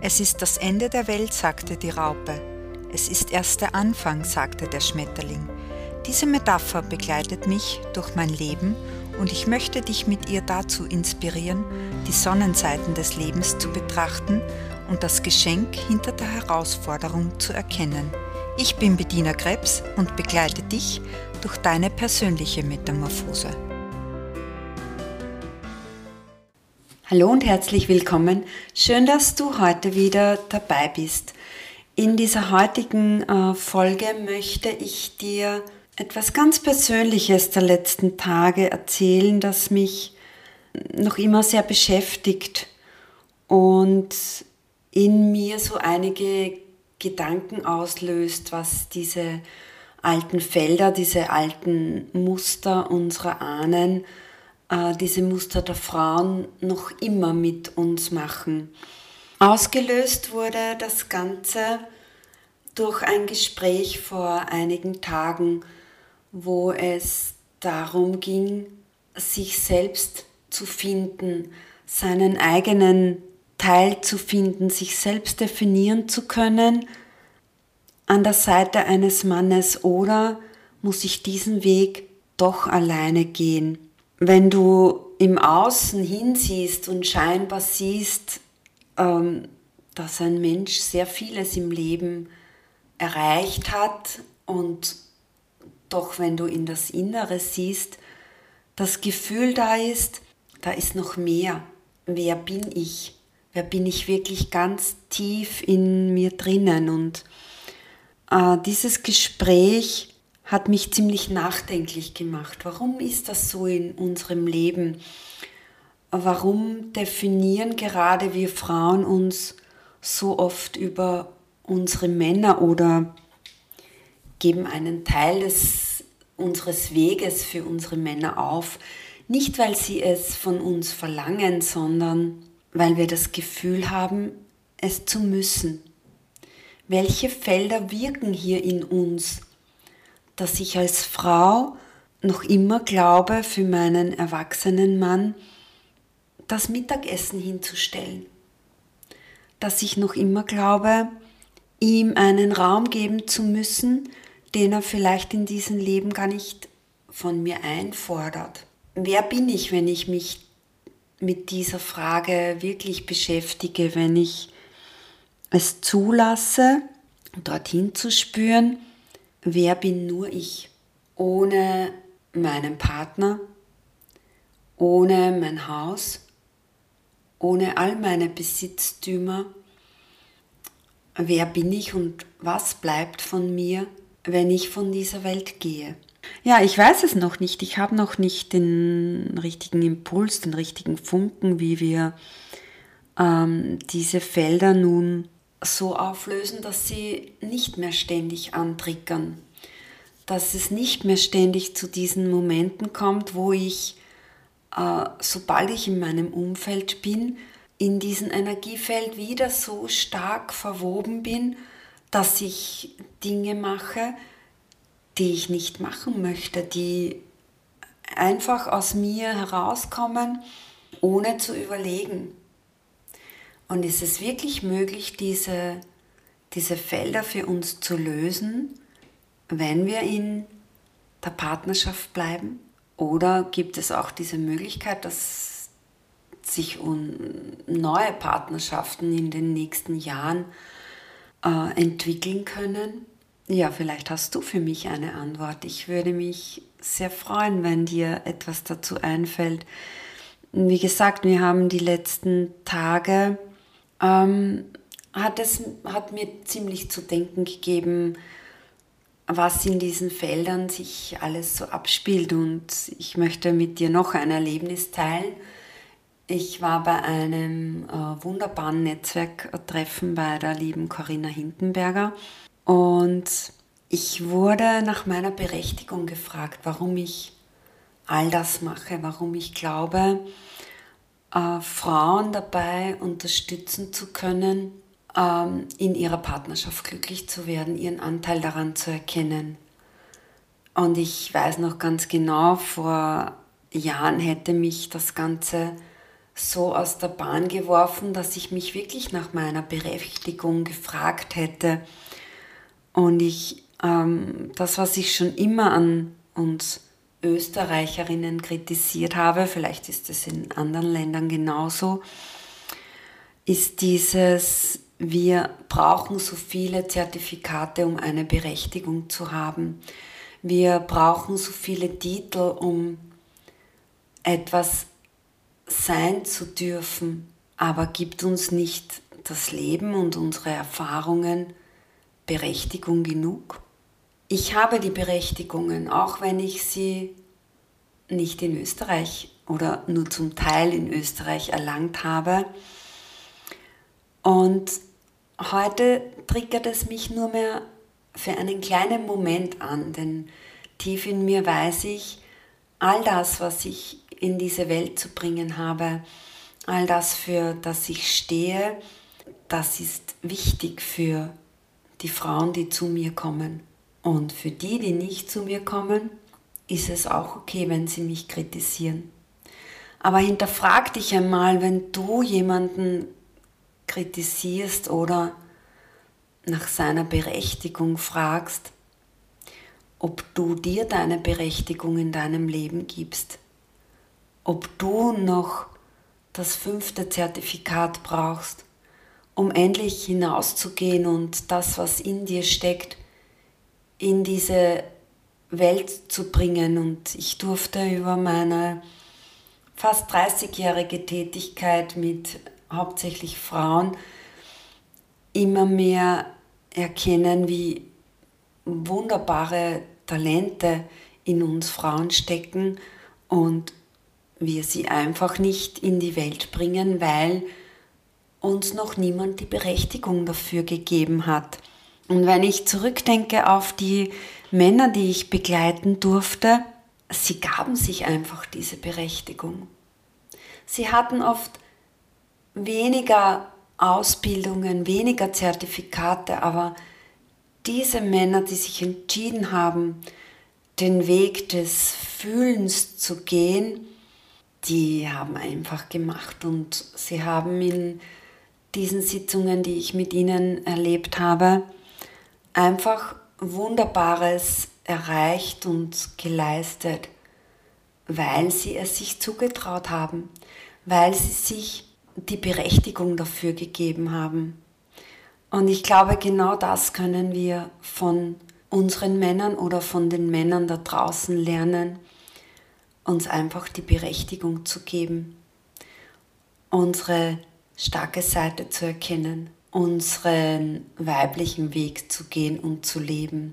Es ist das Ende der Welt, sagte die Raupe. Es ist erst der Anfang, sagte der Schmetterling. Diese Metapher begleitet mich durch mein Leben und ich möchte dich mit ihr dazu inspirieren, die Sonnenseiten des Lebens zu betrachten und das Geschenk hinter der Herausforderung zu erkennen. Ich bin Bediener Krebs und begleite dich durch deine persönliche Metamorphose. Hallo und herzlich willkommen. Schön, dass du heute wieder dabei bist. In dieser heutigen äh, Folge möchte ich dir etwas ganz Persönliches der letzten Tage erzählen, das mich noch immer sehr beschäftigt und in mir so einige Gedanken auslöst, was diese alten Felder, diese alten Muster unserer Ahnen, diese Muster der Frauen noch immer mit uns machen. Ausgelöst wurde das Ganze durch ein Gespräch vor einigen Tagen wo es darum ging, sich selbst zu finden, seinen eigenen Teil zu finden, sich selbst definieren zu können an der Seite eines Mannes oder muss ich diesen Weg doch alleine gehen. Wenn du im Außen hinsiehst und scheinbar siehst, ähm, dass ein Mensch sehr vieles im Leben erreicht hat und doch wenn du in das Innere siehst, das Gefühl da ist, da ist noch mehr. Wer bin ich? Wer bin ich wirklich ganz tief in mir drinnen? Und äh, dieses Gespräch hat mich ziemlich nachdenklich gemacht. Warum ist das so in unserem Leben? Warum definieren gerade wir Frauen uns so oft über unsere Männer oder geben einen Teil des, unseres Weges für unsere Männer auf, nicht weil sie es von uns verlangen, sondern weil wir das Gefühl haben, es zu müssen. Welche Felder wirken hier in uns, dass ich als Frau noch immer glaube, für meinen erwachsenen Mann das Mittagessen hinzustellen? Dass ich noch immer glaube, ihm einen Raum geben zu müssen, den er vielleicht in diesem Leben gar nicht von mir einfordert. Wer bin ich, wenn ich mich mit dieser Frage wirklich beschäftige, wenn ich es zulasse, dorthin zu spüren, wer bin nur ich, ohne meinen Partner, ohne mein Haus, ohne all meine Besitztümer, wer bin ich und was bleibt von mir, wenn ich von dieser Welt gehe. Ja, ich weiß es noch nicht. Ich habe noch nicht den richtigen Impuls, den richtigen Funken, wie wir ähm, diese Felder nun so auflösen, dass sie nicht mehr ständig antriggern. Dass es nicht mehr ständig zu diesen Momenten kommt, wo ich, äh, sobald ich in meinem Umfeld bin, in diesem Energiefeld wieder so stark verwoben bin, dass ich Dinge mache, die ich nicht machen möchte, die einfach aus mir herauskommen, ohne zu überlegen. Und ist es wirklich möglich, diese, diese Felder für uns zu lösen, wenn wir in der Partnerschaft bleiben? Oder gibt es auch diese Möglichkeit, dass sich neue Partnerschaften in den nächsten Jahren äh, entwickeln können? Ja, vielleicht hast du für mich eine Antwort. Ich würde mich sehr freuen, wenn dir etwas dazu einfällt. Wie gesagt, wir haben die letzten Tage, ähm, hat, es, hat mir ziemlich zu denken gegeben, was in diesen Feldern sich alles so abspielt. Und ich möchte mit dir noch ein Erlebnis teilen ich war bei einem äh, wunderbaren Netzwerktreffen bei der lieben Corinna Hindenberger und ich wurde nach meiner Berechtigung gefragt, warum ich all das mache, warum ich glaube, äh, Frauen dabei unterstützen zu können, ähm, in ihrer Partnerschaft glücklich zu werden, ihren Anteil daran zu erkennen. Und ich weiß noch ganz genau, vor Jahren hätte mich das Ganze so aus der Bahn geworfen, dass ich mich wirklich nach meiner Berechtigung gefragt hätte. Und ich, ähm, das, was ich schon immer an uns Österreicherinnen kritisiert habe, vielleicht ist es in anderen Ländern genauso, ist dieses, wir brauchen so viele Zertifikate, um eine Berechtigung zu haben. Wir brauchen so viele Titel, um etwas sein zu dürfen, aber gibt uns nicht das Leben und unsere Erfahrungen Berechtigung genug? Ich habe die Berechtigungen, auch wenn ich sie nicht in Österreich oder nur zum Teil in Österreich erlangt habe. Und heute triggert es mich nur mehr für einen kleinen Moment an, denn tief in mir weiß ich, all das, was ich in diese Welt zu bringen habe, all das, für das ich stehe, das ist wichtig für die Frauen, die zu mir kommen. Und für die, die nicht zu mir kommen, ist es auch okay, wenn sie mich kritisieren. Aber hinterfrag dich einmal, wenn du jemanden kritisierst oder nach seiner Berechtigung fragst, ob du dir deine Berechtigung in deinem Leben gibst, ob du noch das fünfte Zertifikat brauchst, um endlich hinauszugehen und das, was in dir steckt, in diese Welt zu bringen. Und ich durfte über meine fast 30-jährige Tätigkeit mit hauptsächlich Frauen immer mehr erkennen, wie wunderbare Talente in uns Frauen stecken und wir sie einfach nicht in die Welt bringen, weil uns noch niemand die Berechtigung dafür gegeben hat. Und wenn ich zurückdenke auf die Männer, die ich begleiten durfte, sie gaben sich einfach diese Berechtigung. Sie hatten oft weniger Ausbildungen, weniger Zertifikate, aber diese Männer, die sich entschieden haben, den Weg des Fühlens zu gehen, die haben einfach gemacht und sie haben in diesen Sitzungen, die ich mit ihnen erlebt habe, einfach Wunderbares erreicht und geleistet, weil sie es sich zugetraut haben, weil sie sich die Berechtigung dafür gegeben haben. Und ich glaube, genau das können wir von unseren Männern oder von den Männern da draußen lernen, uns einfach die Berechtigung zu geben, unsere starke Seite zu erkennen, unseren weiblichen Weg zu gehen und zu leben.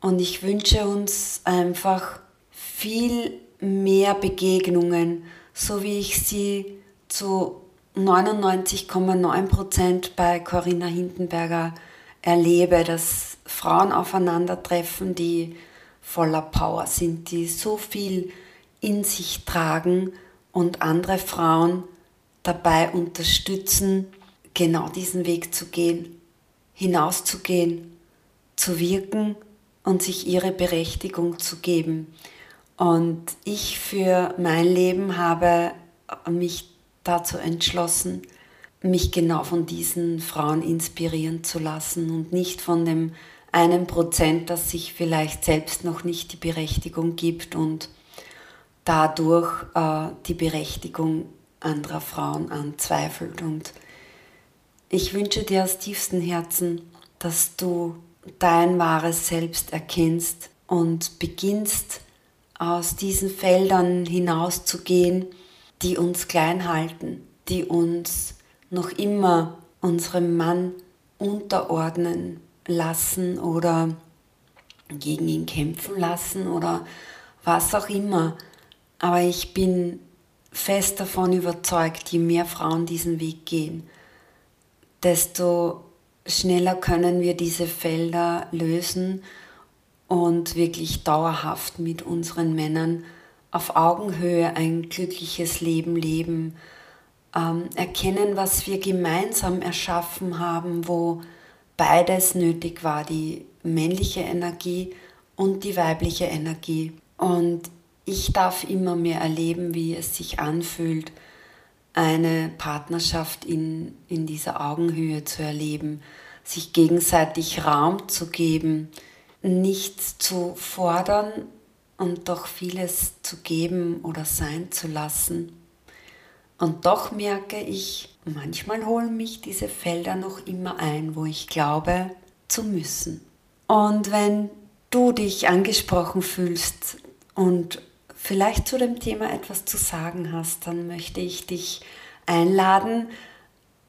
Und ich wünsche uns einfach viel mehr Begegnungen, so wie ich sie zu 99,9 Prozent bei Corinna Hindenberger erlebe, dass Frauen aufeinandertreffen, die voller Power sind, die so viel in sich tragen und andere Frauen dabei unterstützen, genau diesen Weg zu gehen, hinauszugehen, zu wirken und sich ihre Berechtigung zu geben. Und ich für mein Leben habe mich dazu entschlossen, mich genau von diesen Frauen inspirieren zu lassen und nicht von dem einen Prozent, das sich vielleicht selbst noch nicht die Berechtigung gibt und dadurch äh, die Berechtigung anderer Frauen anzweifelt. Und ich wünsche dir aus tiefstem Herzen, dass du dein wahres Selbst erkennst und beginnst aus diesen Feldern hinauszugehen, die uns klein halten, die uns noch immer unserem Mann unterordnen lassen oder gegen ihn kämpfen lassen oder was auch immer. Aber ich bin fest davon überzeugt, je mehr Frauen diesen Weg gehen, desto schneller können wir diese Felder lösen und wirklich dauerhaft mit unseren Männern auf Augenhöhe ein glückliches Leben leben, ähm, erkennen, was wir gemeinsam erschaffen haben, wo beides nötig war, die männliche Energie und die weibliche Energie. Und ich darf immer mehr erleben, wie es sich anfühlt, eine Partnerschaft in, in dieser Augenhöhe zu erleben, sich gegenseitig Raum zu geben, nichts zu fordern und doch vieles zu geben oder sein zu lassen. Und doch merke ich, manchmal holen mich diese Felder noch immer ein, wo ich glaube zu müssen. Und wenn du dich angesprochen fühlst und vielleicht zu dem Thema etwas zu sagen hast, dann möchte ich dich einladen,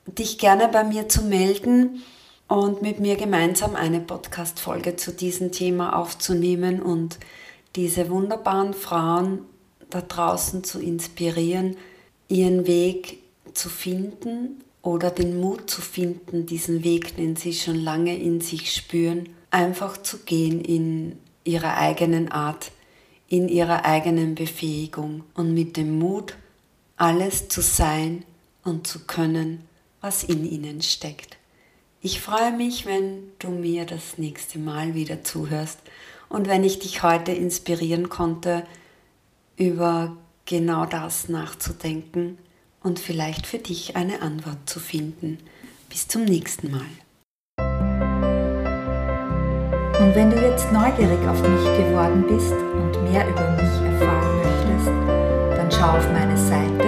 dich gerne bei mir zu melden und mit mir gemeinsam eine Podcast-Folge zu diesem Thema aufzunehmen und diese wunderbaren Frauen da draußen zu inspirieren, ihren Weg zu finden oder den Mut zu finden, diesen Weg, den sie schon lange in sich spüren, einfach zu gehen in ihrer eigenen Art, in ihrer eigenen Befähigung und mit dem Mut, alles zu sein und zu können, was in ihnen steckt. Ich freue mich, wenn du mir das nächste Mal wieder zuhörst und wenn ich dich heute inspirieren konnte, über genau das nachzudenken und vielleicht für dich eine Antwort zu finden. Bis zum nächsten Mal. Und wenn du jetzt neugierig auf mich geworden bist und mehr über mich erfahren möchtest, dann schau auf meine Seite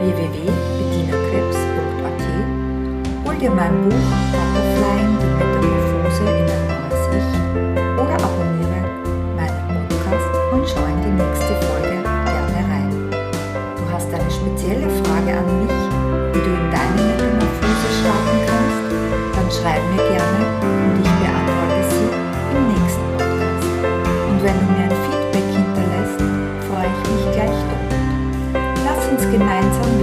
www.bedienerkrebs.at, hol dir mein Buch Butterflying, gemeinsam